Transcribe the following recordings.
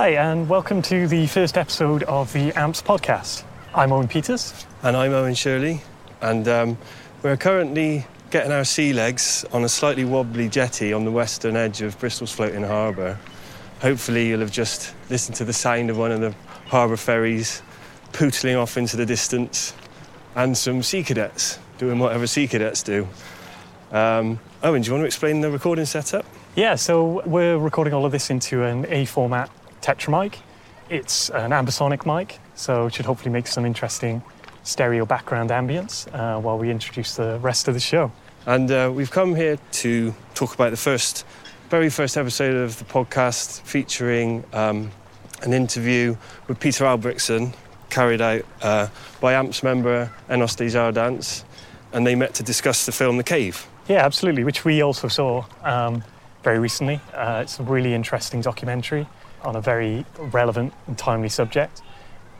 Hi, and welcome to the first episode of the AMPS podcast. I'm Owen Peters. And I'm Owen Shirley, and um, we're currently getting our sea legs on a slightly wobbly jetty on the western edge of Bristol's floating harbour. Hopefully, you'll have just listened to the sound of one of the harbour ferries pootling off into the distance and some sea cadets doing whatever sea cadets do. Um, Owen, do you want to explain the recording setup? Yeah, so we're recording all of this into an A format Tetra mic. It's an ambisonic mic, so it should hopefully make some interesting stereo background ambience uh, while we introduce the rest of the show. And uh, we've come here to talk about the first, very first episode of the podcast featuring um, an interview with Peter Albrechtsen, carried out uh, by AMPS member Enos Desjardins, and they met to discuss the film The Cave. Yeah, absolutely, which we also saw um, very recently. Uh, it's a really interesting documentary on a very relevant and timely subject.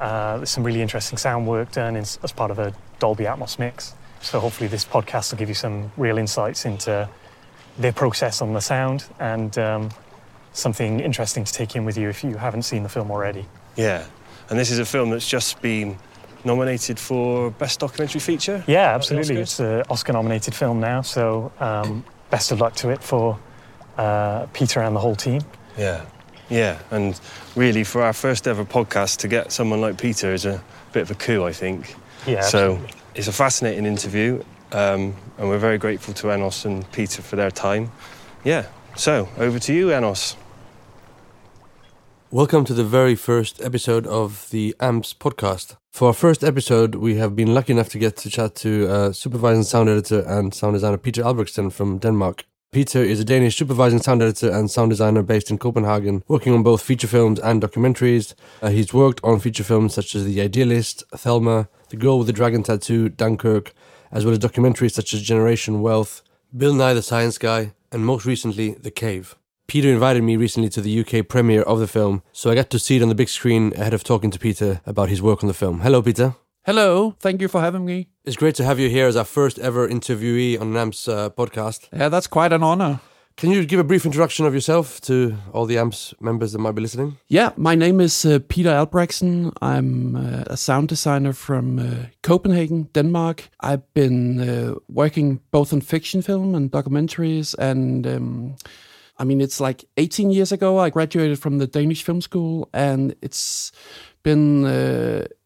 Uh, there's some really interesting sound work done as, as part of a Dolby Atmos mix. So hopefully this podcast will give you some real insights into their process on the sound and um, something interesting to take in with you if you haven't seen the film already. Yeah, and this is a film that's just been nominated for Best Documentary Feature. Yeah, absolutely. It's an Oscar-nominated film now, so um, best of luck to it for uh, Peter and the whole team. Yeah, yeah, and really for our first ever podcast to get someone like Peter is a bit of a coup, I think. Yeah. So absolutely. it's a fascinating interview, um, and we're very grateful to Enos and Peter for their time. Yeah. So over to you, Enos. Welcome to the very first episode of the AMPS podcast. For our first episode, we have been lucky enough to get to chat to uh, supervising sound editor and sound designer Peter Albrechtsen from Denmark. Peter is a Danish supervising sound editor and sound designer based in Copenhagen, working on both feature films and documentaries. Uh, he's worked on feature films such as The Idealist, Thelma, The Girl with the Dragon Tattoo, Dunkirk, as well as documentaries such as Generation Wealth, Bill Nye the Science Guy, and most recently, The Cave. Peter invited me recently to the UK premiere of the film, so I got to see it on the big screen ahead of talking to Peter about his work on the film. Hello, Peter. Hello, thank you for having me. It's great to have you here as our first ever interviewee on AMPS uh, podcast. Yeah, that's quite an honor. Can you give a brief introduction of yourself to all the AMPS members that might be listening? Yeah, my name is uh, Peter Albrechtsen. I'm uh, a sound designer from uh, Copenhagen, Denmark. I've been uh, working both on fiction film and documentaries and. Um, I mean, it's like 18 years ago I graduated from the Danish Film School, and it's been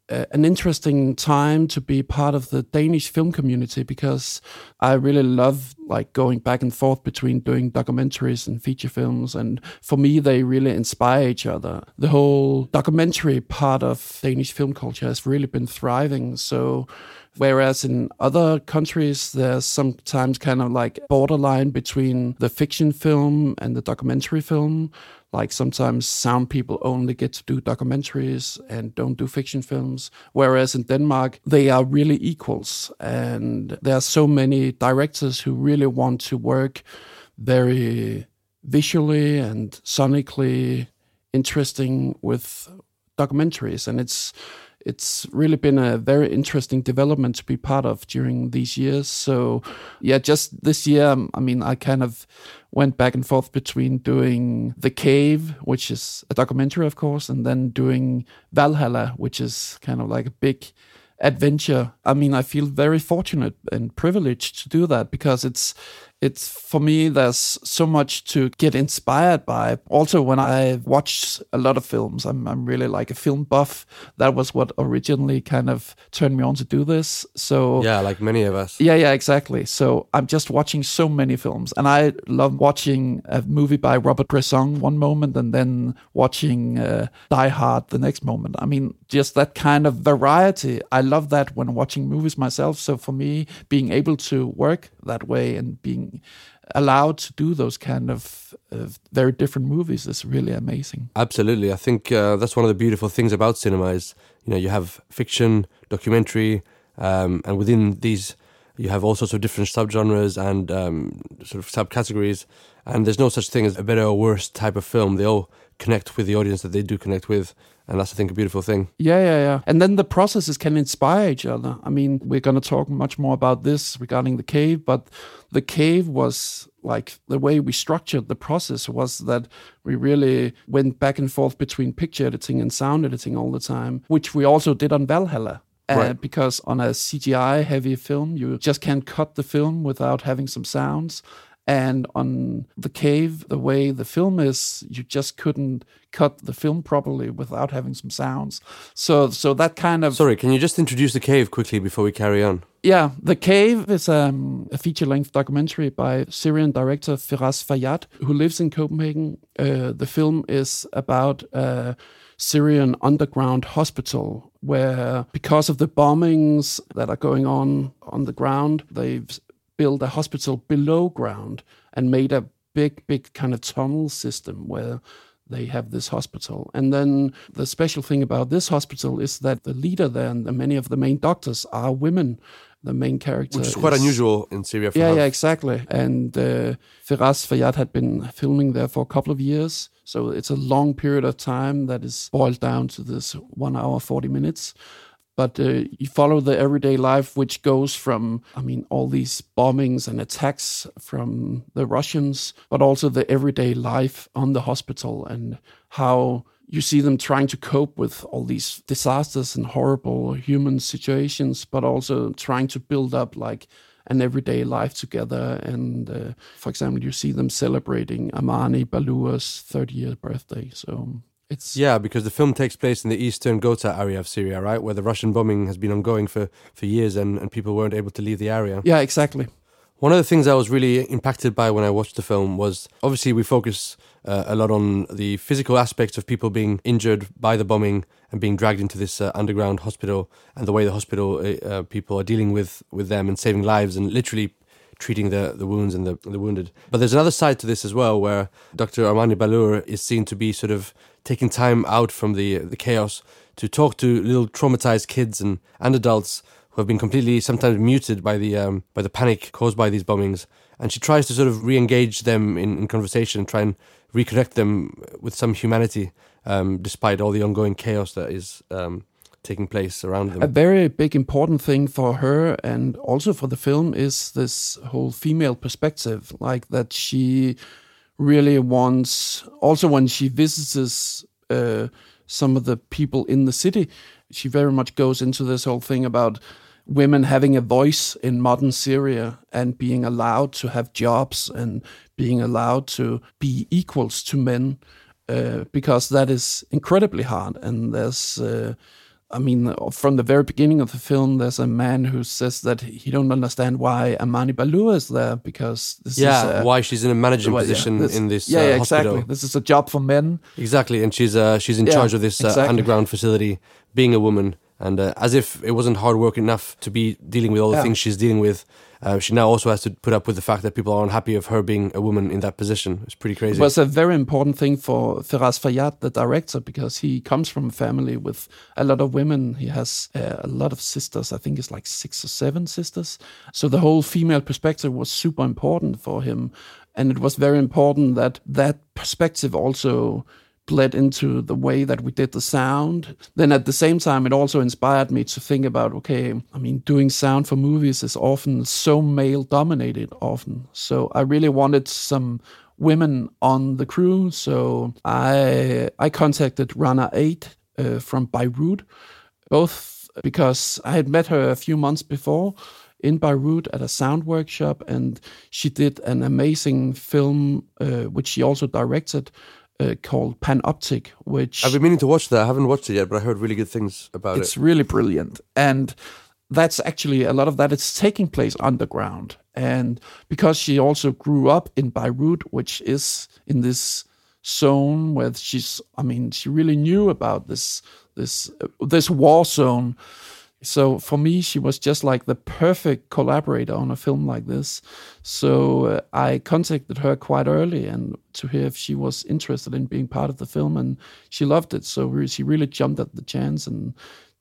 an interesting time to be part of the Danish film community because I really love like going back and forth between doing documentaries and feature films, and for me, they really inspire each other. The whole documentary part of Danish film culture has really been thriving. So Whereas in other countries, there's sometimes kind of like borderline between the fiction film and the documentary film. Like sometimes sound people only get to do documentaries and don't do fiction films. Whereas in Denmark, they are really equals. And there are so many directors who really want to work very visually and sonically interesting with documentaries. And it's it's really been a very interesting development to be part of during these years. So, yeah, just this year, um, I mean, I kind of went back and forth between doing The Cave, which is a documentary, of course, and then doing Valhalla, which is kind of like a big adventure. I mean, I feel very fortunate and privileged to do that because it's it's for me there's so much to get inspired by. Also when i watch a lot of films I'm, I'm really like a film buff. That was what originally kind of turned me on to do this. So Yeah, like many of us. yeah yeah exactly. So i'm just watching so many films and i love watching a movie by robert bresson one moment and then watching uh, die hard the next moment. I mean just that kind of variety. I love that when watching movies myself. So for me being able to work that way and being allowed to do those kind of, of very different movies is really amazing. Absolutely. I think uh, that's one of the beautiful things about cinema is, you know, you have fiction, documentary, um, and within these, you have all sorts of different subgenres and um, sort of subcategories. And there's no such thing as a better or worse type of film. They all connect with the audience that they do connect with, and that's I think a beautiful thing. Yeah, yeah, yeah. And then the processes can inspire each other. I mean, we're going to talk much more about this regarding the cave, but the cave was like the way we structured the process was that we really went back and forth between picture editing and sound editing all the time, which we also did on Valhalla. Uh, Right. Because on a CGI heavy film, you just can't cut the film without having some sounds. And on The Cave, the way the film is, you just couldn't cut the film properly without having some sounds. So, so that kind of Sorry, can you just introduce the cave quickly before we carry on? yeah, The Cave is um, a feature length documentary by Syrian director Firas Fayyad, who lives in Copenhagen. Uh, the film is about a Syrian underground hospital where, because of the bombings that are going on on the ground, they've built a hospital below ground and made a big, big kind of tunnel system where they have this hospital. And then the special thing about this hospital is that the leader there and the, many of the main doctors are women. The main character, Which is quite unusual in Syria. For Yeah, yeah, exactly. And uh, Firas Fayyad had been filming there for a couple of years, so it's a long period of time that is boiled down to this one hour forty minutes. But uh, you follow the everyday life, which goes from, I mean, all these bombings and attacks from the Russians, but also the everyday life on the hospital and how you see them trying to cope with all these disasters and horrible human situations, but also trying to build up like an everyday life together. And uh, for example, you see them celebrating Amani Ballour's 30th birthday. So it's Yeah, because the film takes place in the eastern Ghouta area of Syria, right, where the Russian bombing has been ongoing for, for years and, and people weren't able to leave the area. yeah, exactly. One of the things I was really impacted by when I watched the film was obviously we focus uh, a lot on the physical aspects of people being injured by the bombing and being dragged into this uh, underground hospital and the way the hospital uh, uh, people are dealing with, with them and saving lives and literally treating the, the wounds and the, the wounded. But there's another side to this as well where Dr. Amani Ballour is seen to be sort of taking time out from the, the chaos to talk to little traumatized kids and, and adults who have been completely sometimes muted by the um, by the panic caused by these bombings, and she tries to sort of re-engage them in, in conversation and try and reconnect them with some humanity, um, despite all the ongoing chaos that is um, taking place around them. A very big important thing for her and also for the film is this whole female perspective, like that she really wants. Also, when she visits uh, some of the people in the city, she very much goes into this whole thing about women having a voice in modern Syria and being allowed to have jobs and being allowed to be equals to men, uh, because that is incredibly hard. And there's uh, I mean, from the very beginning of the film, there's a man who says that he don't understand why Amani Ballour is there because this yeah, is a, why she's in a managing well, yeah, position this- in this yeah, uh, yeah, hospital. exactly. This is a job for men. Exactly, and she's uh, she's in Yeah, charge of this uh, exactly. underground facility, being a woman, and uh, as if it wasn't hard work enough to be dealing with all the Yeah. things she's dealing with, uh, she now also has to put up with the fact that people are unhappy of her being a woman in that position. It's pretty crazy. It was a very important thing for Firas Fayyad, the director, because he comes from a family with a lot of women. He has uh, a lot of sisters. I think it's like six or seven sisters. So the whole female perspective was super important for him, and it was very important that that perspective also bled into the way that we did the sound. Then at the same time, it also inspired me to think about okay, I mean, doing sound for movies is often so male dominated, often. So I really wanted some women on the crew. So I I contacted Rana Eid uh, from Beirut, both because I had met her a few months before in Beirut at a sound workshop, and she did an amazing film uh, which she also directed uh, called Panoptic, which I've been meaning to watch that. I haven't watched it yet, but I heard really good things about it's it. It's really brilliant and that's actually a lot of that is taking place underground and because she also grew up in beirut which is in this zone where she's i mean she really knew about this this uh, this war zone so for me she was just like the perfect collaborator on a film like this so uh, i contacted her quite early and to hear if she was interested in being part of the film and she loved it so she really jumped at the chance and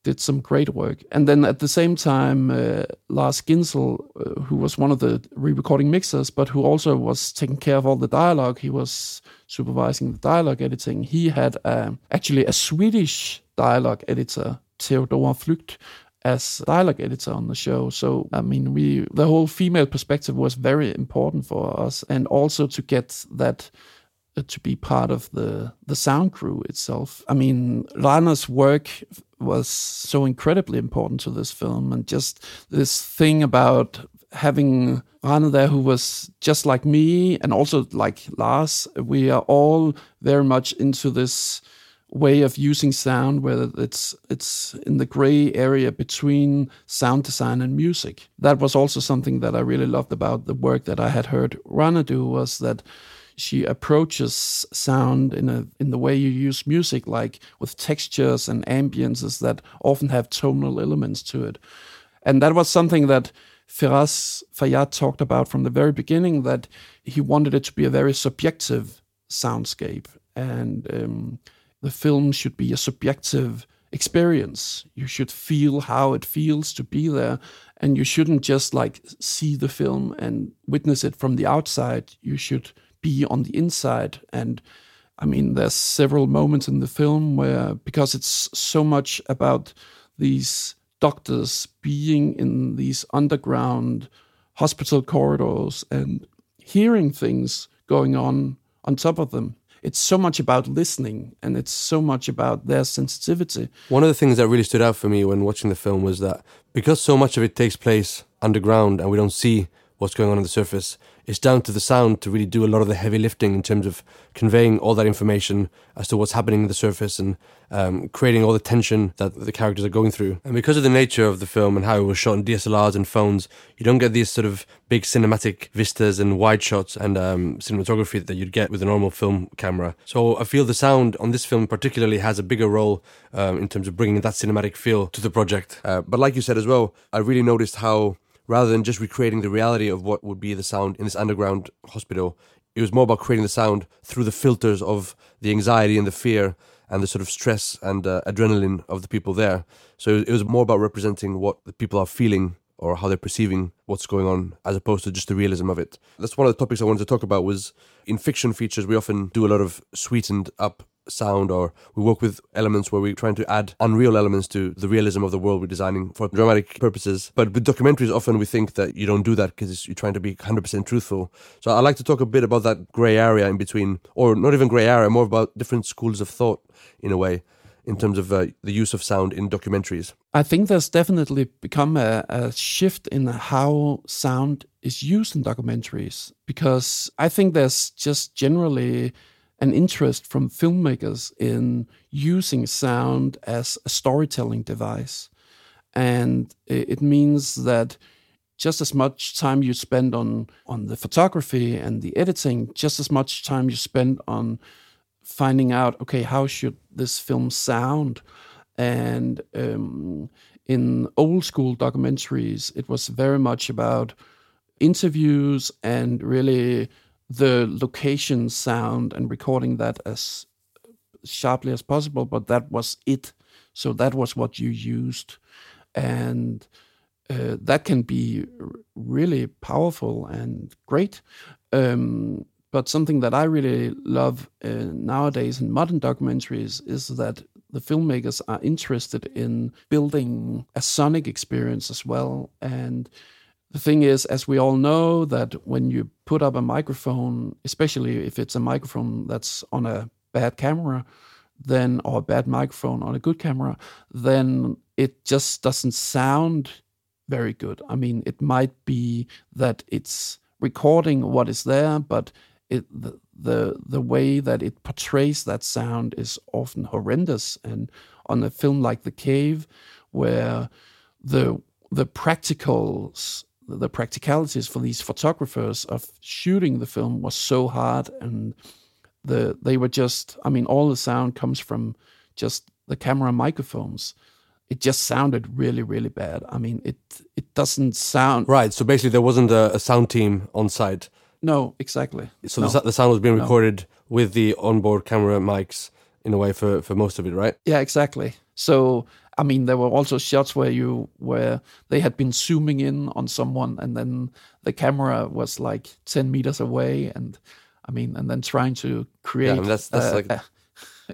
did some great work. And then at the same time, uh, Lars Ginzel, uh, who was one of the re-recording mixers, but who also was taking care of all the dialogue, he was supervising the dialogue editing. He had uh, actually a Swedish dialogue editor, Theodora Flucht, as dialogue editor on the show. So I mean, we the whole female perspective was very important for us, and also to get that uh, to be part of the the sound crew itself. I mean, Rana's work was so incredibly important to this film, and just this thing about having Rana there, who was just like me, and also like Lars. We are all very much into this way of using sound where it's it's in the gray area between sound design and music that was also something that i really loved about the work that i had heard rana do was that she approaches sound in a in the way you use music, like with textures and ambiences that often have tonal elements to it. And that was something that Firas Fayyad talked about from the very beginning that he wanted it to be a very subjective soundscape. And um, the film should be a subjective experience. You should feel how it feels to be there. And you shouldn't just like see the film and witness it from the outside. You should be on the inside. And I mean, there's several moments in the film where, because it's so much about these doctors being in these underground hospital corridors and hearing things going on on top of them. It's so much about listening and it's so much about their sensitivity. One of the things that really stood out for me when watching the film was that because so much of it takes place underground and we don't see what's going on on the surface, it's down to the sound to really do a lot of the heavy lifting in terms of conveying all that information as to what's happening in the surface and um, creating all the tension that the characters are going through. And because of the nature of the film and how it was shot in DSLRs and phones, you don't get these sort of big cinematic vistas and wide shots and um, cinematography that you'd get with a normal film camera. So I feel the sound on this film particularly has a bigger role um, in terms of bringing that cinematic feel to the project. Uh, but like you said as well, I really noticed how rather than just recreating the reality of what would be the sound in this underground hospital. It was more about creating the sound through the filters of the anxiety and the fear and the sort of stress and uh, adrenaline of the people there. So it was more about representing what the people are feeling or how they're perceiving what's going on as opposed to just the realism of it. That's one of the topics I wanted to talk about was in fiction features we often do a lot of sweetened up sound or we work with elements where we're trying to add unreal elements to the realism of the world we're designing for dramatic purposes. But with documentaries, often we think that you don't do that because you're trying to be 100% truthful. So I'd like to talk a bit about that gray area in between, or not even gray area, more about different schools of thought in a way in terms of uh, the use of sound in documentaries? I think there's definitely become a, a, shift in how sound is used in documentaries because I think there's just generally an interest from filmmakers in using sound as a storytelling device. And it means that just as much time you spend on, on the photography and the editing, just as much time you spend on finding out, okay, how should this film sound? And um, in old school documentaries, it was very much about interviews and really the location sound and recording that as sharply as possible, but that was it. So that was what you used. And uh, that can be really powerful and great. Um, but something that I really love uh, nowadays in modern documentaries is that the filmmakers are interested in building a sonic experience as well. And the thing is, as we all know, that when you put up a microphone, especially if it's a microphone that's on a bad camera, then or a bad microphone on a good camera, then it just doesn't sound very good. I mean, it might be that it's recording what is there, but it the the, the way that it portrays that sound is often horrendous. And on a film like The Cave, where the the practicals the practicalities for these photographers of shooting the film was so hard and the they were just i mean all the sound comes from just the camera microphones. It just sounded really really bad. I mean it it doesn't sound right so basically there wasn't a, a sound team on site. No exactly. So no. the, the, sound was being recorded no. with the onboard camera mics in a way for for most of it right? Yeah exactly. So I mean, there were also shots where you where they had been zooming in on someone, and then the camera was like ten meters away, and I mean, and then trying to create. Yeah, I mean, that's that's uh, like.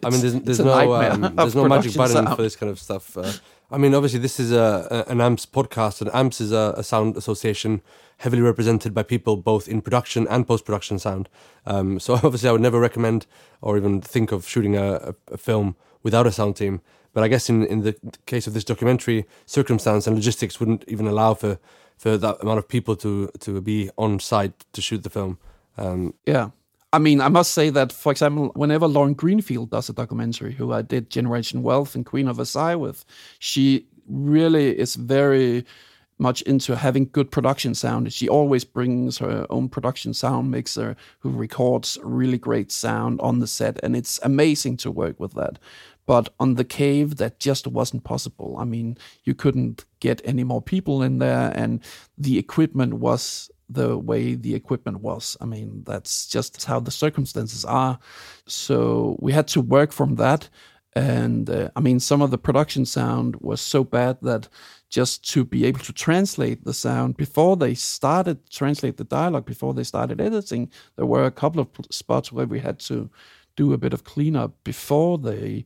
I mean, there's, there's no um, there's no magic button sound. for this kind of stuff. Uh, I mean, obviously, this is a, a an AMPS podcast, and AMPS is a, a sound association heavily represented by people both in production and post production sound. Um, so obviously, I would never recommend or even think of shooting a, a film without a sound team. But I guess in, in the case of this documentary, circumstance and logistics wouldn't even allow for, for that amount of people to to be on site to shoot the film. Um, Yeah. I mean, I must say that, for example, whenever Lauren Greenfield does a documentary, who I did Generation Wealth and Queen of Versailles with, she really is very much into having good production sound. She always brings her own production sound mixer who records really great sound on the set, and it's amazing to work with that. But on the cave, that just wasn't possible. I mean, you couldn't get any more people in there, and the equipment was the way the equipment was. I mean, that's just how the circumstances are. So we had to work from that. And uh, I mean, some of the production sound was so bad that just to be able to translate the sound before they started translate the dialogue before they started editing, there were a couple of spots where we had to do a bit of cleanup before they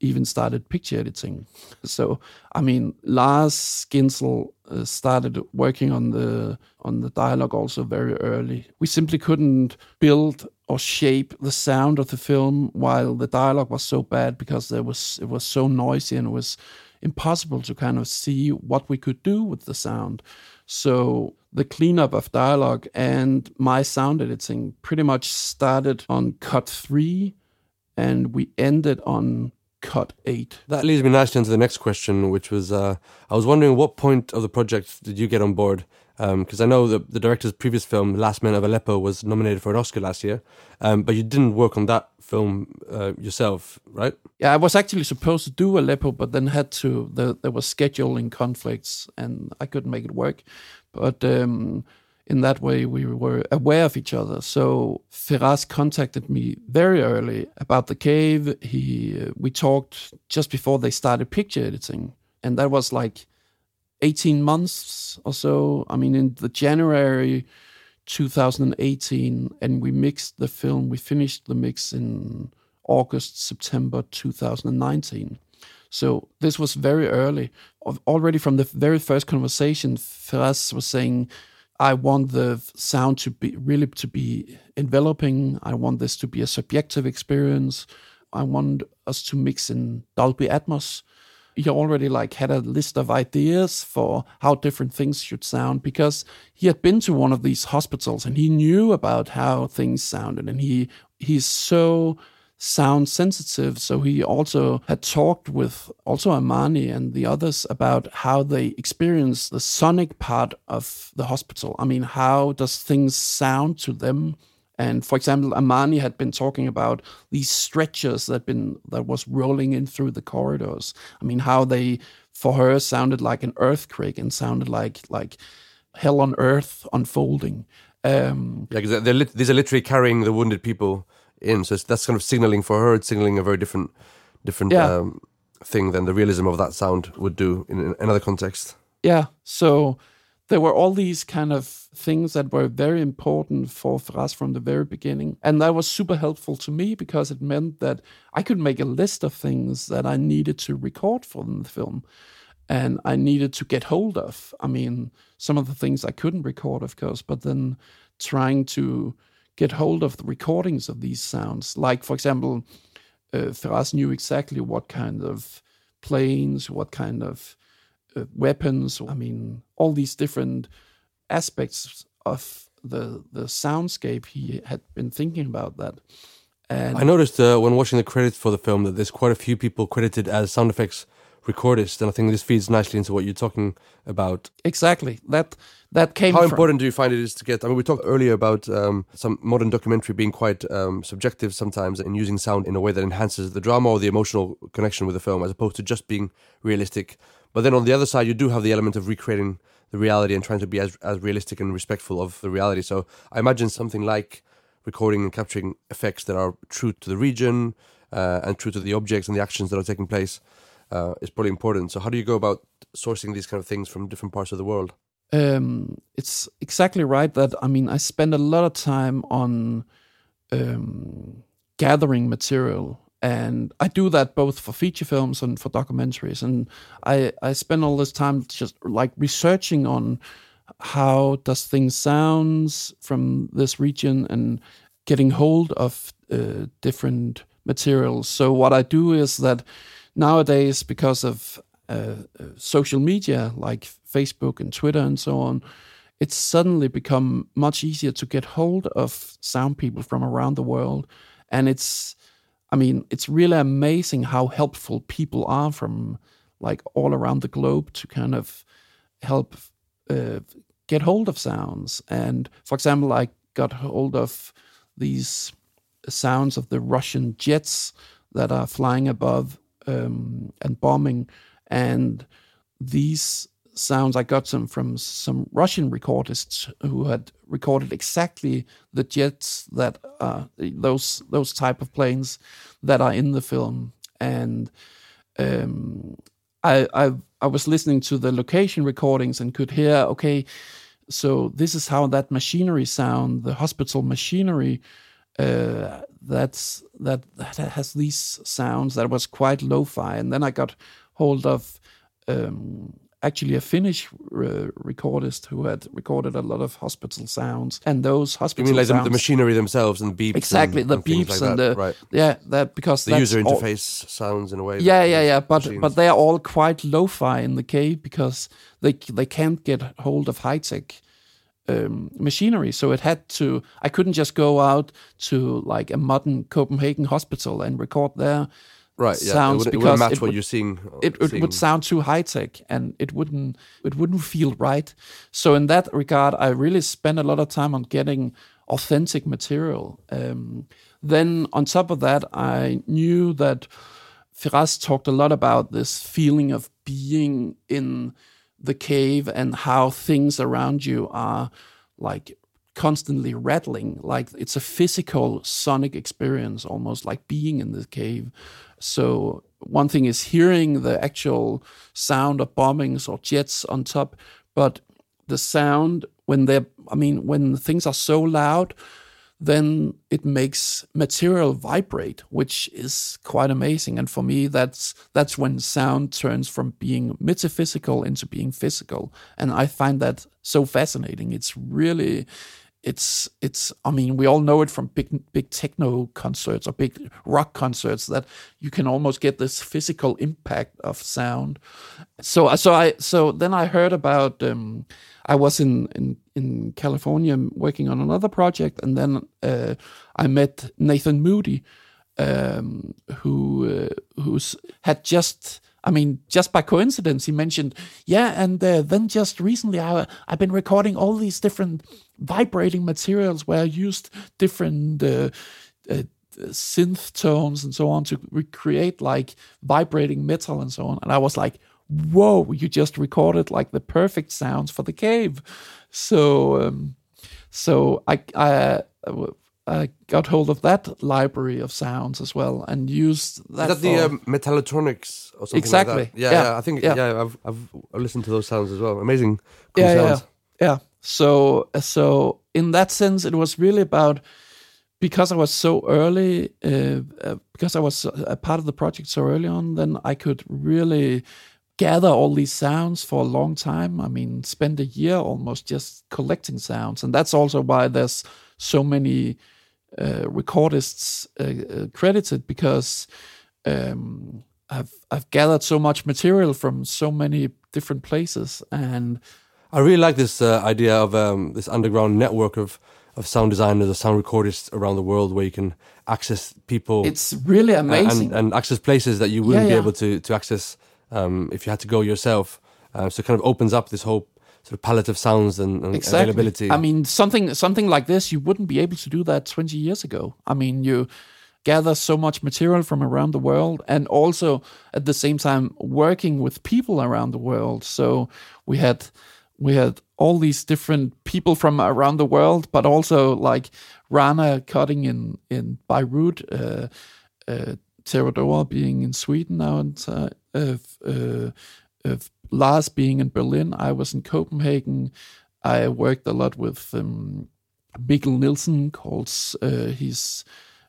even started picture editing. So I mean, Lars Ginzel uh, started working on the on the dialogue also very early. We simply couldn't build or shape the sound of the film while the dialogue was so bad because there was it was so noisy and it was impossible to kind of see what we could do with the sound. So the cleanup of dialogue and my sound editing pretty much started on cut three, and we ended on cut eight. That leads me nicely into the next question, which was uh, I was wondering what point of the project did you get on board? Because I know the, the director's previous film, Last Men of Aleppo, was nominated for an Oscar last year, um, but you didn't work on that film uh, yourself, right? Yeah, I was actually supposed to do Aleppo, but then had to. The, there was scheduling conflicts, and I couldn't make it work. But um, in that way, we were aware of each other. So Firas contacted me very early about the cave. He uh, we talked just before they started picture editing, and that was like 18 months or so. I mean, in the January 2018, and we mixed the film. We finished the mix in August, September 2019. So this was very early. Already from the very first conversation, Firas was saying, "I want the sound to be really to be enveloping. I want this to be a subjective experience. I want us to mix in Dolby Atmos." he already like had a list of ideas for how different things should sound because he had been to one of these hospitals and he knew about how things sounded and he he's so sound sensitive so he also had talked with also Amani and the others about how they experience the sonic part of the hospital i mean how does things sound to them and for example, Amani had been talking about these stretchers that been that was rolling in through the corridors. I mean, how they for her sounded like an earthquake and sounded like like hell on earth unfolding. Um, Yeah, they're lit- these are literally carrying the wounded people in, so it's, that's kind of signaling for her. It's signaling a very different, different Yeah. um, thing than the realism of that sound would do in, in another context. yeah, so there were all these kind of things that were very important for Firas from the very beginning. And that was super helpful to me because it meant that I could make a list of things that I needed to record for the film and I needed to get hold of. I mean, some of the things I couldn't record, of course, but then trying to get hold of the recordings of these sounds. Like, for example, uh, Firas knew exactly what kind of planes, what kind of uh, weapons. I mean, all these different aspects of the the soundscape. He had been thinking about that, and I noticed uh, when watching the credits for the film that there's quite a few people credited as sound effects recordists, and I think this feeds nicely into what you're talking about. exactly that that came. How from, important do you find it is to get? I mean, we talked earlier about um, some modern documentary being quite um, subjective sometimes and using sound in a way that enhances the drama or the emotional connection with the film, as opposed to just being realistic. But then on the other side, you do have the element of recreating the reality and trying to be as, as realistic and respectful of the reality. So I imagine something like recording and capturing effects that are true to the region uh, and true to the objects and the actions that are taking place. Uh, is probably important. So how do you go about sourcing these kind of things from different parts of the world? Um, it's exactly right that I mean I spend a lot of time on um, gathering material, and I do that both for feature films and for documentaries. And I I spend all this time just like researching on how does things sounds from this region and getting hold of uh, different materials. So what I do is that nowadays, because of uh, uh, social media like Facebook and Twitter and so on, it's suddenly become much easier to get hold of sound people from around the world, and it's, I mean, it's really amazing how helpful people are from like all around the globe to kind of help uh, get hold of sounds. And for example, I got hold of these sounds of the Russian jets that are flying above um, and bombing. And these sounds, I got some from some Russian recordists who had recorded exactly the jets that are those those type of planes that are in the film. And um, I, I I was listening to the location recordings and could hear okay so this is how that machinery sound, the hospital machinery, uh, that's that that has these sounds that was quite lo-fi. And then I got hold of um, actually a Finnish uh, recordist who had recorded a lot of hospital sounds, and those hospital. You mean like sounds, the, machinery themselves and beeps? Exactly, and, the and beeps like and that. the right. yeah that because the user all, interface sounds in a way. Yeah, yeah, yeah. But machines. but they are all quite lo-fi in the cave because they they can't get hold of high tech um, machinery. So it had to. I couldn't just go out to like a modern Copenhagen hospital and record there. Right, yeah. sounds it, would, it because match it what would- you're seeing. It, it seeing. would sound too high tech, and it wouldn't it wouldn't feel right. So in that regard, I really spent a lot of time on getting authentic material. Um, then on top of that, I knew that Firas talked a lot about this feeling of being in the cave and how things around you are like constantly rattling like it's a physical sonic experience almost like being in the cave. So one thing is hearing the actual sound of bombings or jets on top but the sound when they're i mean when things are so loud then it makes material vibrate, which is quite amazing. And for me, that's that's when sound turns from being metaphysical into being physical, and I find that so fascinating. It's really, it's it's. I mean, we all know it from big big techno concerts or big rock concerts that you can almost get this physical impact of sound. So so I so then I heard about. Um, I was in, in in California working on another project, and then uh, I met Nathan Moody, um, who uh, who's had just. I mean, just by coincidence, he mentioned, yeah, and uh, then just recently, I, I've been recording all these different vibrating materials where I used different uh, uh, synth tones and so on to recreate like vibrating metal and so on. And I was like, whoa, you just recorded like the perfect sounds for the cave. So, um, so I, I, I got hold of that library of sounds as well and used that. Is that the um, Metallotronics or something Exactly. like? Yeah, Yeah. yeah. I think Yeah. yeah, I've, I've listened to those sounds as well. Amazing, cool yeah, yeah, sounds. yeah. So, so in that sense, it was really about because I was so early, uh, uh, because I was a part of the project so early on. Then I could really gather all these sounds for a long time. I mean, spend a year almost just collecting sounds, and that's also why there's so many uh, recordists uh, uh, credited because um, I've I've gathered so much material from so many different places, and I really like this uh, idea of um, this underground network of of sound designers or sound recordists around the world where you can access people it's really amazing. and, and access places that you wouldn't Yeah, be able to to access um, if you had to go yourself. Uh, so it kind of opens up this whole sort of palette of sounds and, and exactly. availability. I mean, something something like this, you wouldn't be able to do that 20 years ago. I mean, you gather so much material from around the world, and also at the same time working with people around the world. So we had we had all these different people from around the world, but also like Rana cutting in in Beirut. Uh, uh, being in Sweden now, and uh, of, uh, of Lars being in Berlin. I was in Copenhagen. I worked a lot with um, Mikkel Nielsen, called uh, he's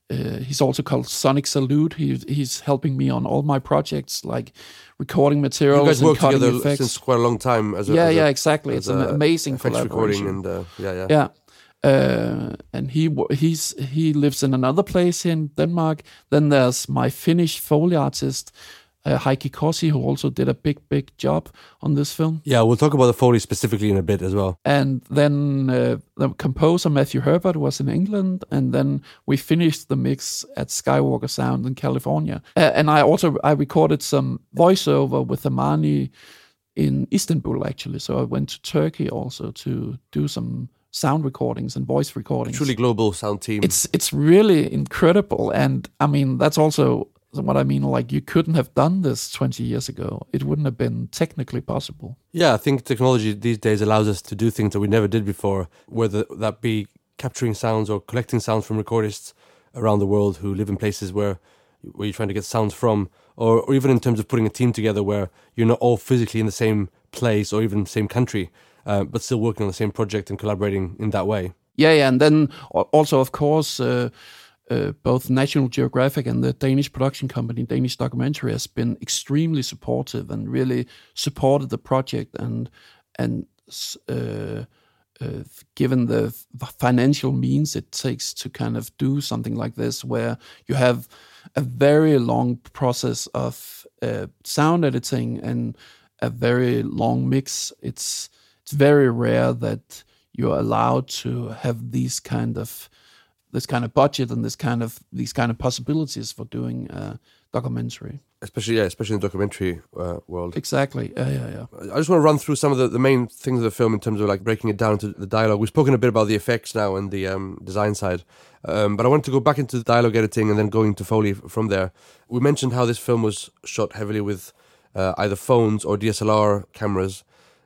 uh, he's also called Sonic Salute. He, he's helping me on all my projects, like recording materials. You guys and worked together effects. since quite a long time. As a, yeah, as yeah, a, exactly. It's an amazing collaboration. recording and uh, yeah, yeah. yeah. Uh, and he he's he lives in another place in Denmark. Then there's my Finnish foley artist, uh, Heikki Kossi, who also did a big big job on this film. Yeah, we'll talk about the foley specifically in a bit as well. And then uh, the composer Matthew Herbert was in England, and then we finished the mix at Skywalker Sound in California. Uh, and I also I recorded some voiceover with Amani in Istanbul actually. So I went to Turkey also to do some sound recordings and voice recordings. Truly global sound team. it's it's really incredible, and I mean that's also what I mean. Like you couldn't have done this 20 years ago. It wouldn't have been technically possible. Yeah, I think technology these days allows us to do things that we never did before, whether that be capturing sounds or collecting sounds from recordists around the world who live in places where where you're trying to get sounds from, or, or even in terms of putting a team together where you're not all physically in the same place or even same country, uh, but still working on the same project and collaborating in that way. Yeah, yeah, and then also, of course, uh, uh, both National Geographic and the Danish production company, Danish Documentary, has been extremely supportive and really supported the project and and uh, uh, given the f- financial means it takes to kind of do something like this, where you have a very long process of uh, sound editing and a very long mix. It's it's very rare that you're allowed to have these kind of this kind of budget and this kind of these kind of possibilities for doing a documentary. Especially, yeah, especially in the documentary uh, world. Exactly. Yeah, yeah, yeah. I just want to run through some of the, the main things of the film in terms of like breaking it down into the dialogue. We've spoken a bit about the effects now and the um, design side, um, but I wanted to go back into the dialogue editing and then going to Foley from there. We mentioned how this film was shot heavily with uh, either phones or DSLR cameras,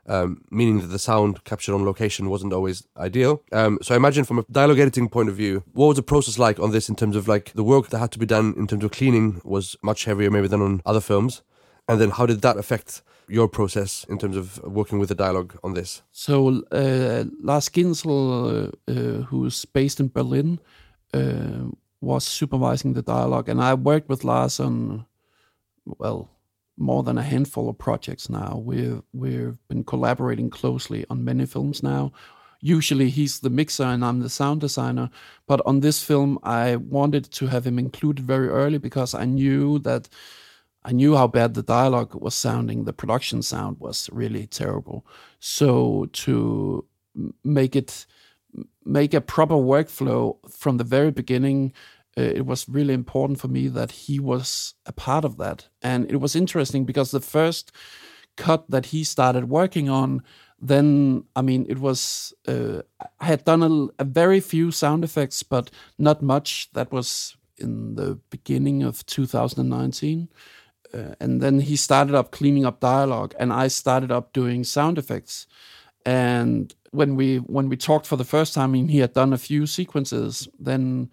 um, meaning that the sound captured on location wasn't always ideal. Um, so I imagine from a dialogue editing point of view, what was the process like on this in terms of like the work that had to be done in terms of cleaning was much heavier maybe than on other films? And then how did that affect your process in terms of working with the dialogue on this? So uh, Lars Ginzel, uh, uh, who's based in Berlin, uh, was supervising the dialogue, and I worked with Lars on well more than a handful of projects now. We've we've been collaborating closely on many films now. Usually he's the mixer and I'm the sound designer, but on this film I wanted to have him included very early because I knew that I knew how bad the dialogue was sounding. The production sound was really terrible. So to make it make a proper workflow from the very beginning, uh, it was really important for me that he was a part of that. And it was interesting because the first cut that he started working on, then I mean, it was uh, I had done a, a very few sound effects, but not much. That was in the beginning of 2019. Uh, and then he started up cleaning up dialogue and i started up doing sound effects and when we when we talked for the first time and he had done a few sequences then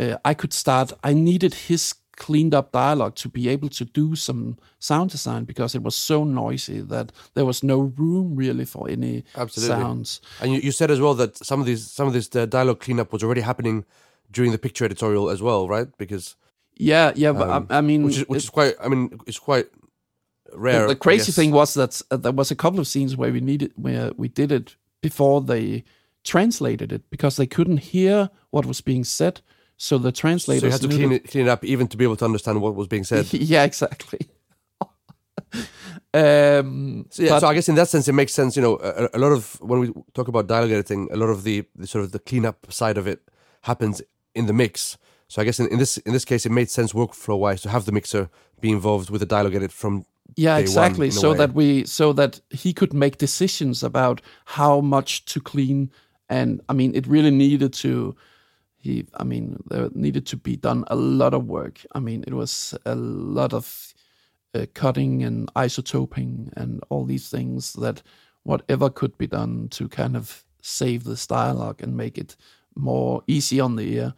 uh, i could start i needed his cleaned up dialogue to be able to do some sound design because it was so noisy that there was no room really for any Absolutely. sounds And you, you said as well that some of these some of this uh, dialogue cleanup was already happening during the picture editorial as well, right? Because yeah yeah but um, I, I mean which is which it- is quite I mean it's quite rare. the, the crazy thing was that uh, there was a couple of scenes where we needed where we did it before they translated it because they couldn't hear what was being said. So the so translators you had to clean it clean it up even to be able to understand what was being said. yeah, exactly. um, So, yeah, but- so I guess in that sense, it makes sense. You know, a, a lot of when we talk about dialogue editing, a lot of the, the sort of the cleanup side of it happens in the mix. So I guess in, in this in this case, it made sense workflow wise to have the mixer be involved with the dialogue edit from yeah exactly so way. that we so that he could make decisions about how much to clean and i mean it really needed to he i mean there needed to be done a lot of work i mean it was a lot of uh, cutting and isotoping and all these things that whatever could be done to kind of save this dialogue and make it more easy on the ear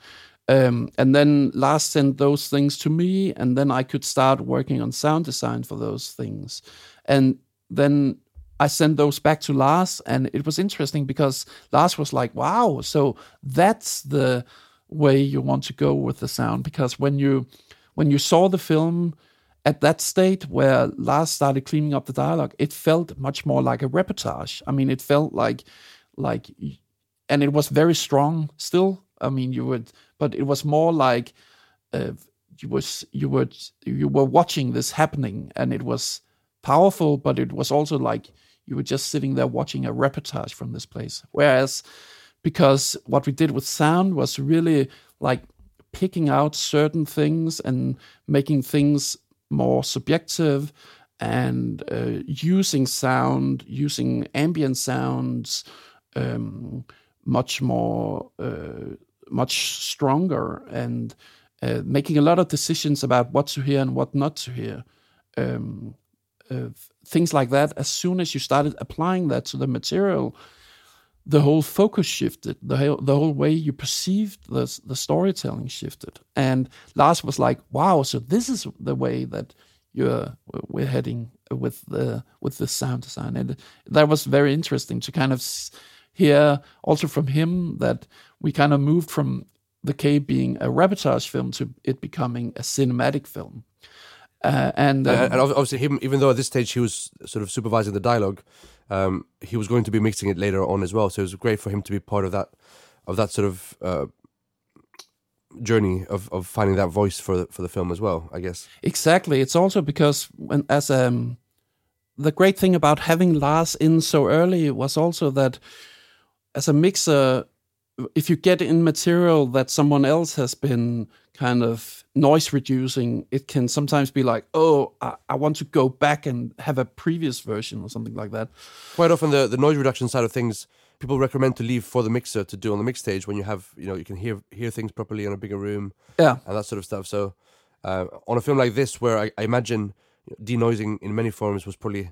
Um, and then Lars sent those things to me, and then I could start working on sound design for those things. And then I sent those back to Lars, and it was interesting because Lars was like, "Wow, so that's the way you want to go with the sound." Because when you when you saw the film at that state where Lars started cleaning up the dialogue, it felt much more like a reportage. I mean, it felt like like, and it was very strong still. I mean, you would, but it was more like uh, you was you would you were watching this happening, and it was powerful, but it was also like you were just sitting there watching a reportage from this place. Whereas, because what we did with sound was really like picking out certain things and making things more subjective and uh, using sound, using ambient sounds, um, much more, uh, much stronger, and uh, making a lot of decisions about what to hear and what not to hear. Um, uh, things like that. As soon as you started applying that to the material, the whole focus shifted. The whole, the whole way you perceived the the storytelling shifted. And Lars was like, "Wow, so this is the way that you're we're heading with the with the sound design." And that was very interesting to kind of hear also from him that we kind of moved from the Cave being a reportage film to it becoming a cinematic film. Uh, and, um, and obviously, him, even though at this stage he was sort of supervising the dialogue, um, he was going to be mixing it later on as well. So it was great for him to be part of that, of that sort of uh, journey of, of finding that voice for the, for the film as well. I guess exactly. It's also because when as um, the great thing about having Lars in so early was also that as a mixer, if you get in material that someone else has been kind of noise reducing, it can sometimes be like, oh, I, I, want to go back and have a previous version or something like that. Quite often, the, the noise reduction side of things, people recommend to leave for the mixer to do on the mix stage when you have, you know, you can hear hear things properly in a bigger room, yeah, and that sort of stuff. So, uh, on a film like this, where I, I imagine denoising in many forms was probably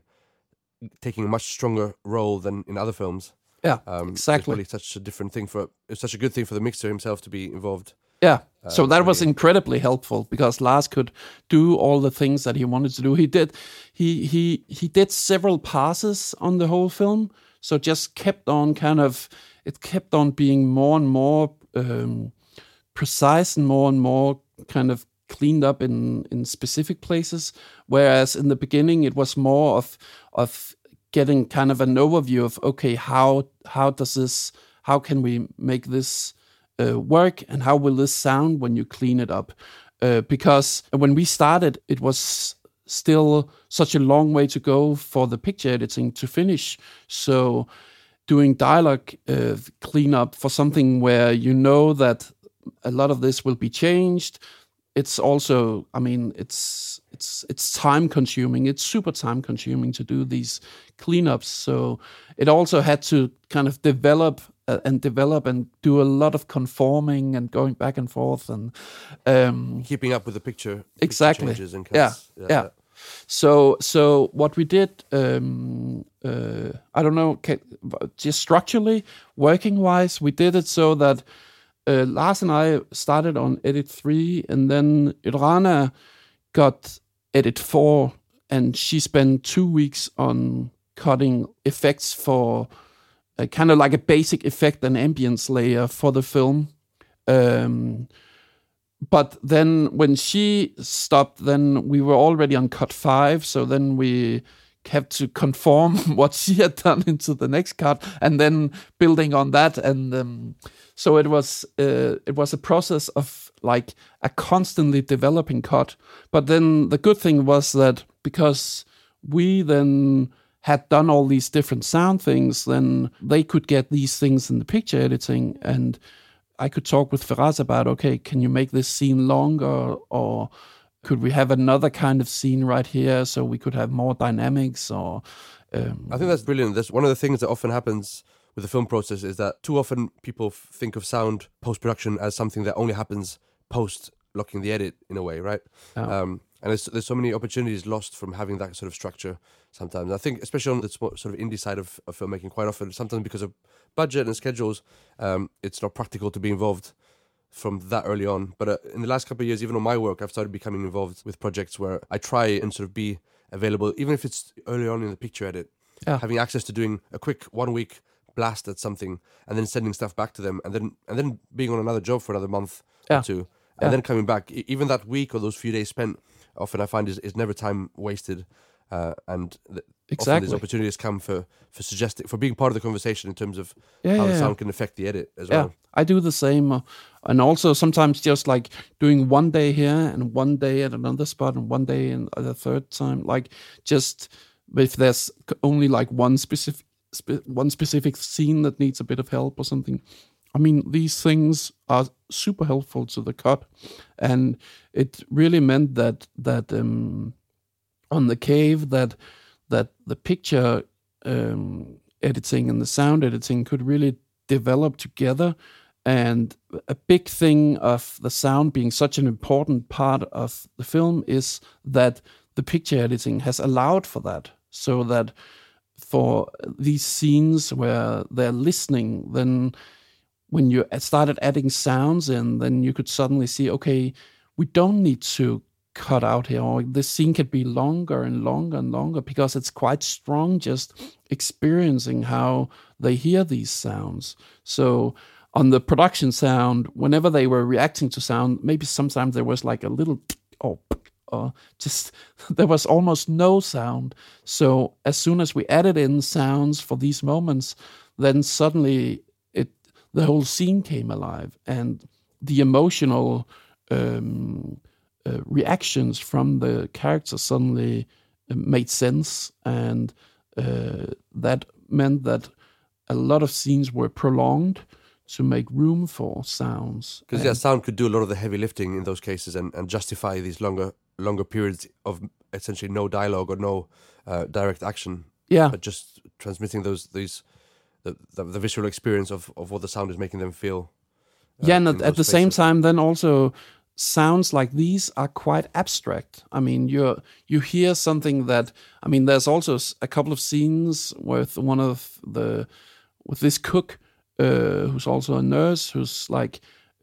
taking a much stronger role than in other films. Yeah, um, exactly. It's such a different thing for it's such a good thing for the mixer himself to be involved. Yeah, uh, so that was incredibly helpful because Lars could do all the things that he wanted to do. He did, he he he did several passes on the whole film, so just kept on kind of it kept on being more and more um, precise and more and more kind of cleaned up in in specific places. Whereas in the beginning, it was more of of getting kind of an overview of okay, how how does this, how can we make this uh, work, and how will this sound when you clean it up? Uh, because when we started, it was still such a long way to go for the picture editing to finish. So doing dialogue uh, cleanup for something where you know that a lot of this will be changed it's also i mean it's it's it's time consuming. It's super time consuming to do these cleanups. So it also had to kind of develop uh, and develop and do a lot of conforming and going back and forth and um, keeping up with the picture exactly. picture and yeah, yeah, yeah. so so what we did um, uh, i don't know just structurally working wise we did it so that uh, Lars and I started on edit three, and then Rana got edit four, and she spent two weeks on cutting effects for uh, kind of like a basic effect and ambience layer for the film. Um, but then when she stopped, then we were already on cut five, so then we have to conform what she had done into the next cut, and then building on that and. Um, so it was uh, it was a process of like a constantly developing cut. But then the good thing was that because we then had done all these different sound things, then they could get these things in the picture editing and I could talk with Firas about, okay, can you make this scene longer or could we have another kind of scene right here so we could have more dynamics or um, I think that's brilliant. That's one of the things that often happens with the film process is that too often people think of sound post production as something that only happens post locking the edit in a way, right? Oh. Um, and there's, there's so many opportunities lost from having that sort of structure sometimes. I think, especially on the sort of indie side of, of filmmaking, quite often, sometimes because of budget and schedules, um, it's not practical to be involved from that early on. But uh, in the last couple of years, even on my work, I've started becoming involved with projects where I try and sort of be available, even if it's early on in the picture edit. Yeah. Having access to doing a quick one week blast at something and then sending stuff back to them and then and then being on another job for another month Yeah. or two and Yeah. then coming back even that week or those few days spent often i find is, is never time wasted uh, and th- often Exactly. these opportunities come for for suggesting for being part of the conversation in terms of Yeah, how yeah, the yeah. sound can affect the edit as Yeah, well I do the same, uh, and also sometimes just like doing one day here and one day at another spot and one day and the third time. Like just if there's only like one specific spe- one specific scene that needs a bit of help or something. I mean, these things are super helpful to the cut, and it really meant that that um, on the cave that that the picture um, editing and the sound editing could really develop together. And a big thing of the sound being such an important part of the film is that the picture editing has allowed for that, so that for these scenes where they're listening, then when you started adding sounds in, then you could suddenly see, okay, we don't need to cut out here, or this scene could be longer and longer and longer because it's quite strong just experiencing how they hear these sounds. So on the production sound, whenever they were reacting to sound, maybe sometimes there was like a little or or just there was almost no sound. So as soon as we added in sounds for these moments, then suddenly it the whole scene came alive and the emotional um, uh, reactions from the characters suddenly uh, made sense and uh, that meant that a lot of scenes were prolonged to make room for sounds. Because yeah sound could do a lot of the heavy lifting in those cases and, and justify these longer longer periods of essentially no dialogue or no uh, direct action. Yeah. But just transmitting those these the, the, the visual experience of, of what the sound is making them feel uh, yeah and at, at the same time then also sounds like these are quite abstract. I mean you you hear something that i mean there's also a couple of scenes with one of the with this cook uh, who's also a nurse who's like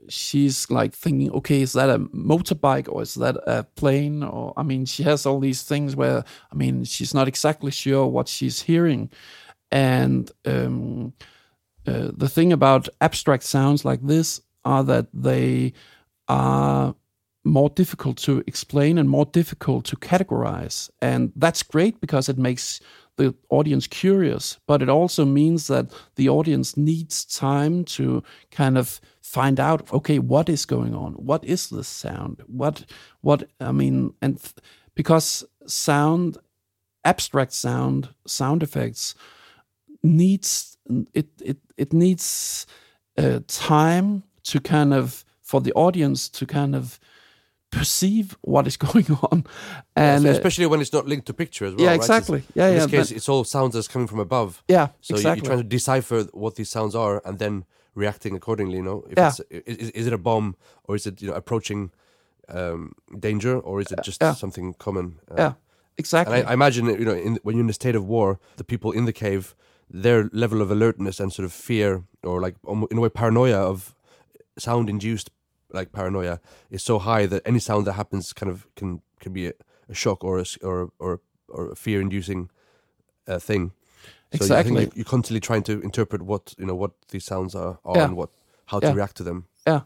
she's like thinking okay is that a motorbike or is that a plane? Or i mean she has all these things where i mean she's not exactly sure what she's hearing. And um, uh, the thing about abstract sounds like this are that they are more difficult to explain and more difficult to categorize. And that's great because it makes the audience curious, but it also means that the audience needs time to kind of find out okay what is going on what is this sound what what i mean and because sound abstract sound sound effects needs it it it needs uh, time to kind of for the audience to kind of perceive what is going on and So uh, especially when it's not linked to picture as well. yeah exactly It's- yeah in yeah this case, but- it's all sounds that's coming from above. yeah So exactly you're trying to decipher what these sounds are and then reacting accordingly. You know, if Yeah. it's, is, is it a bomb or is it you know approaching um, danger or is it just Yeah. something common? Uh, yeah exactly And I, I imagine you know in, when you're in a state of war, the people in the cave, their level of alertness and sort of fear or like in a way paranoia of sound induced like paranoia is so high that any sound that happens kind of can can be a, a shock or a or or or a fear inducing uh, thing. So I Exactly. think you- you're constantly trying to interpret what you know what these sounds are, are Yeah. and what how Yeah. to react to them. yeah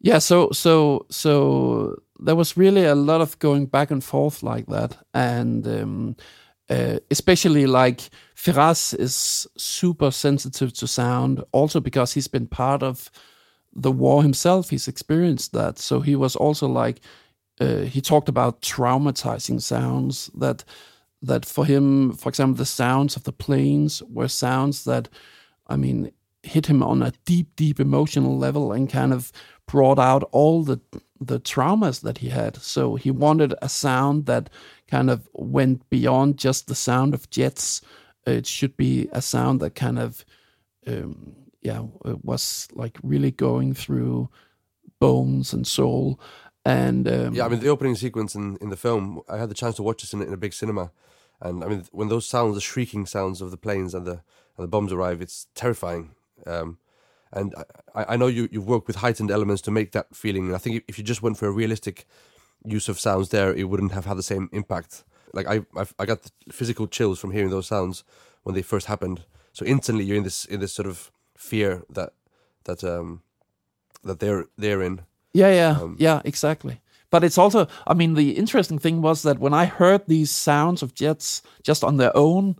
yeah so so so there was really a lot of going back and forth like that and um uh, especially like Firas is super sensitive to sound also because he's been part of the war himself he's experienced that. So he was also like uh, he talked about traumatizing sounds that that for him for example the sounds of the planes were sounds that i mean hit him on a deep deep emotional level and kind of brought out all the the traumas that he had. So he wanted a sound that kind of went beyond just the sound of jets. It should be a sound that kind of um, yeah it was like really going through bones and soul and um, Yeah, I mean the opening sequence in, in the film, I had the chance to watch this in, a- in a big cinema, and I mean when those sounds, the shrieking sounds of the planes and the and the bombs arrive, it's terrifying. Um, And I, I know you you've worked with heightened elements to make that feeling. And I think if you just went for a realistic use of sounds there, it wouldn't have had the same impact. Like I I've, I got physical chills from hearing those sounds when they first happened. So instantly you're in this in this sort of fear that that um that they're they're in. Yeah, yeah, um, yeah, exactly. But it's also, I mean, the interesting thing was that when I heard these sounds of jets just on their own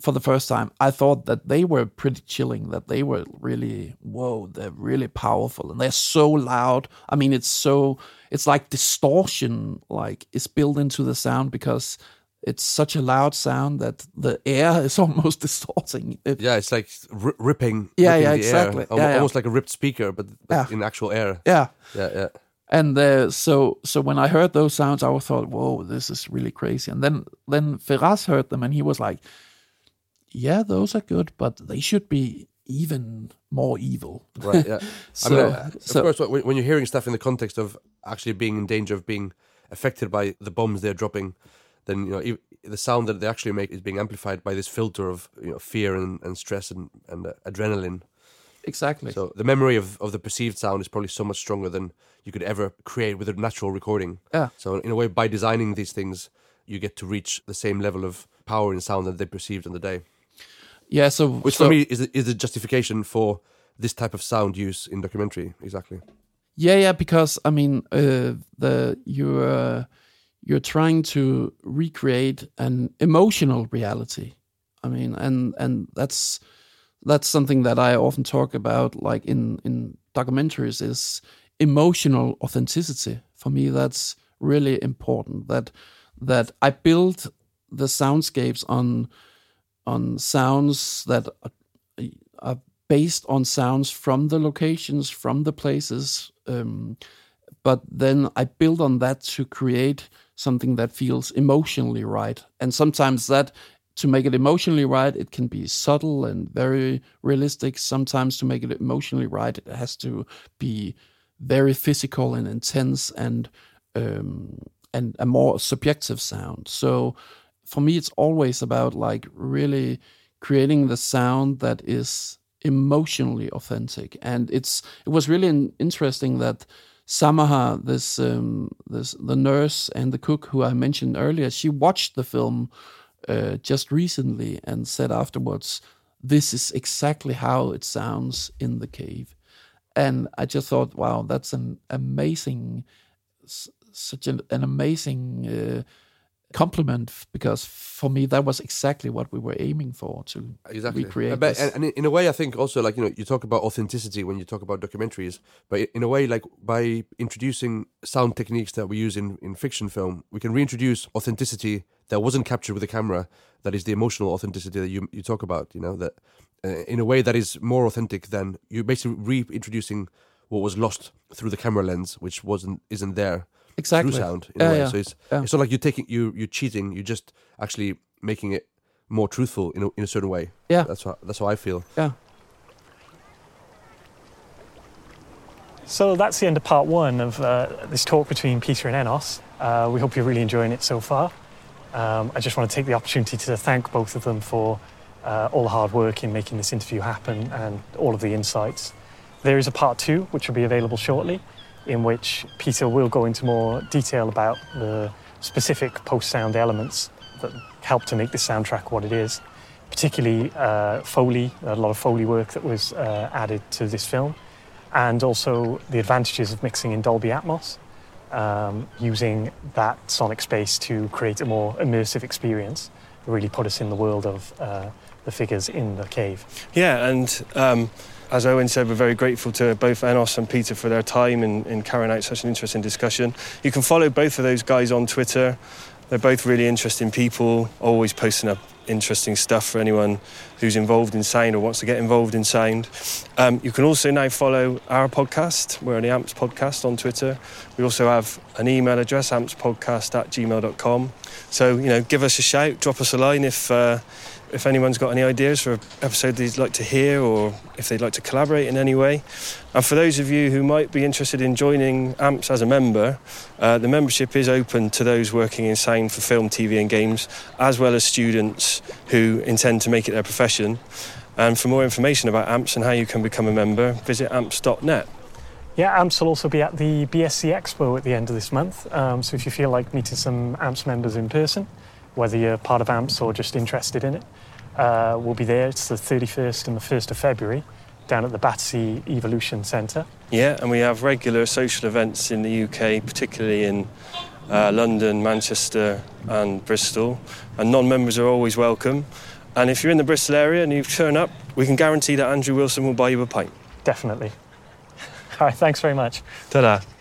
for the first time, I thought that they were pretty chilling, that they were really, whoa, they're really powerful and they're so loud. I mean, it's so, it's like distortion, like, is built into the sound because it's such a loud sound that the air is almost distorting. It, yeah, it's like r- ripping. Yeah, ripping yeah, exactly. Air, yeah, almost yeah. like a ripped speaker, but, but yeah. in actual air. Yeah, yeah, yeah. And uh, so, so when I heard those sounds, I thought, "Whoa, this is really crazy." And then, then Firas heard them, and he was like, "Yeah, those are good, but they should be even more evil." Right. Yeah. so, I mean, uh, of so, course, when you're hearing stuff in the context of actually being in danger of being affected by the bombs they're dropping, then you know the sound that they actually make is being amplified by this filter of you know fear and, and stress and, and uh, adrenaline. Exactly. So the memory of, of the perceived sound is probably so much stronger than you could ever create with a natural recording. Yeah. So in a way, by designing these things, you get to reach the same level of power in sound that they perceived on the day. Yeah. So which so, for me is is a justification for this type of sound use in documentary. Exactly. Yeah, yeah. Because I mean, uh, the you. Uh, you're trying to recreate an emotional reality. I mean, and and that's that's something that I often talk about, like in in documentaries, is emotional authenticity. For me, that's really important. That that I build the soundscapes on on sounds that are, based on sounds from the locations, from the places. Um, but then I build on that to create something that feels emotionally right. And sometimes that to make it emotionally right, it can be subtle and very realistic. Sometimes to make it emotionally right, it has to be very physical and intense and um, and a more subjective sound. So for me, it's always about like really creating the sound that is emotionally authentic. And it's it was really interesting that Samaher, this um, this the nurse and the cook who I mentioned earlier, she watched the film uh, just recently and said afterwards, "This is exactly how it sounds in the cave." And I just thought, wow, that's an amazing, such an, an amazing uh, compliment because for me that was exactly what we were aiming for to exactly. recreate. But, and, and, in a way, I think also like you know you talk about authenticity when you talk about documentaries, but in a way, like by introducing sound techniques that we use in in fiction film, we can reintroduce authenticity that wasn't captured with the camera. That is the emotional authenticity that you you talk about. You know that uh, in a way that is more authentic than you're basically reintroducing what was lost through the camera lens, which wasn't isn't there exactly through sound in yeah, a way. Yeah. So it's yeah. it's not like you're taking you you're cheating. You're just actually making it more truthful in a, in a certain way. Yeah, that's how that's how I feel. Yeah. So that's the end of part one of uh, this talk between Peter and Enos. Uh, we hope you're really enjoying it so far. Um, I just want to take the opportunity to thank both of them for uh, all the hard work in making this interview happen and all of the insights. There is a part two, which will be available shortly, in which Peter will go into more detail about the specific post sound elements that help to make this soundtrack what it is, particularly uh, Foley, a lot of Foley work that was uh, added to this film, and also the advantages of mixing in Dolby Atmos, um, using that sonic space to create a more immersive experience, really put us in the world of uh, the figures in the cave. Yeah, and um, as Owen said, we're very grateful to both Enos and Peter for their time in, in carrying out such an interesting discussion. You can follow both of those guys on Twitter. They're both really interesting people, always posting up interesting stuff for anyone who's involved in sound or wants to get involved in sound. Um, you can also now follow our podcast. We're on the AMPS podcast on Twitter. We also have an email address, ampspodcast at gmail.com. So, you know, give us a shout, drop us a line if. Uh, if anyone's got any ideas for an episode they'd like to hear or if they'd like to collaborate in any way. And for those of you who might be interested in joining AMPS as a member, uh, the membership is open to those working in sound for film, TV, and games, as well as students who intend to make it their profession. And for more information about AMPS and how you can become a member, visit amps.net. Yeah, AMPS will also be at the BSC Expo at the end of this month. Um, so if you feel like meeting some AMPS members in person, whether you're part of AMPS or just interested in it, uh, we'll be there. It's the 31st and the 1st of February down at the Battersea Evolution Centre. Yeah, and we have regular social events in the UK, particularly in uh, London, Manchester, and Bristol. And non members are always welcome. And if you're in the Bristol area and you turn up, we can guarantee that Andrew Wilson will buy you a pint. Definitely. All right, thanks very much. Ta da.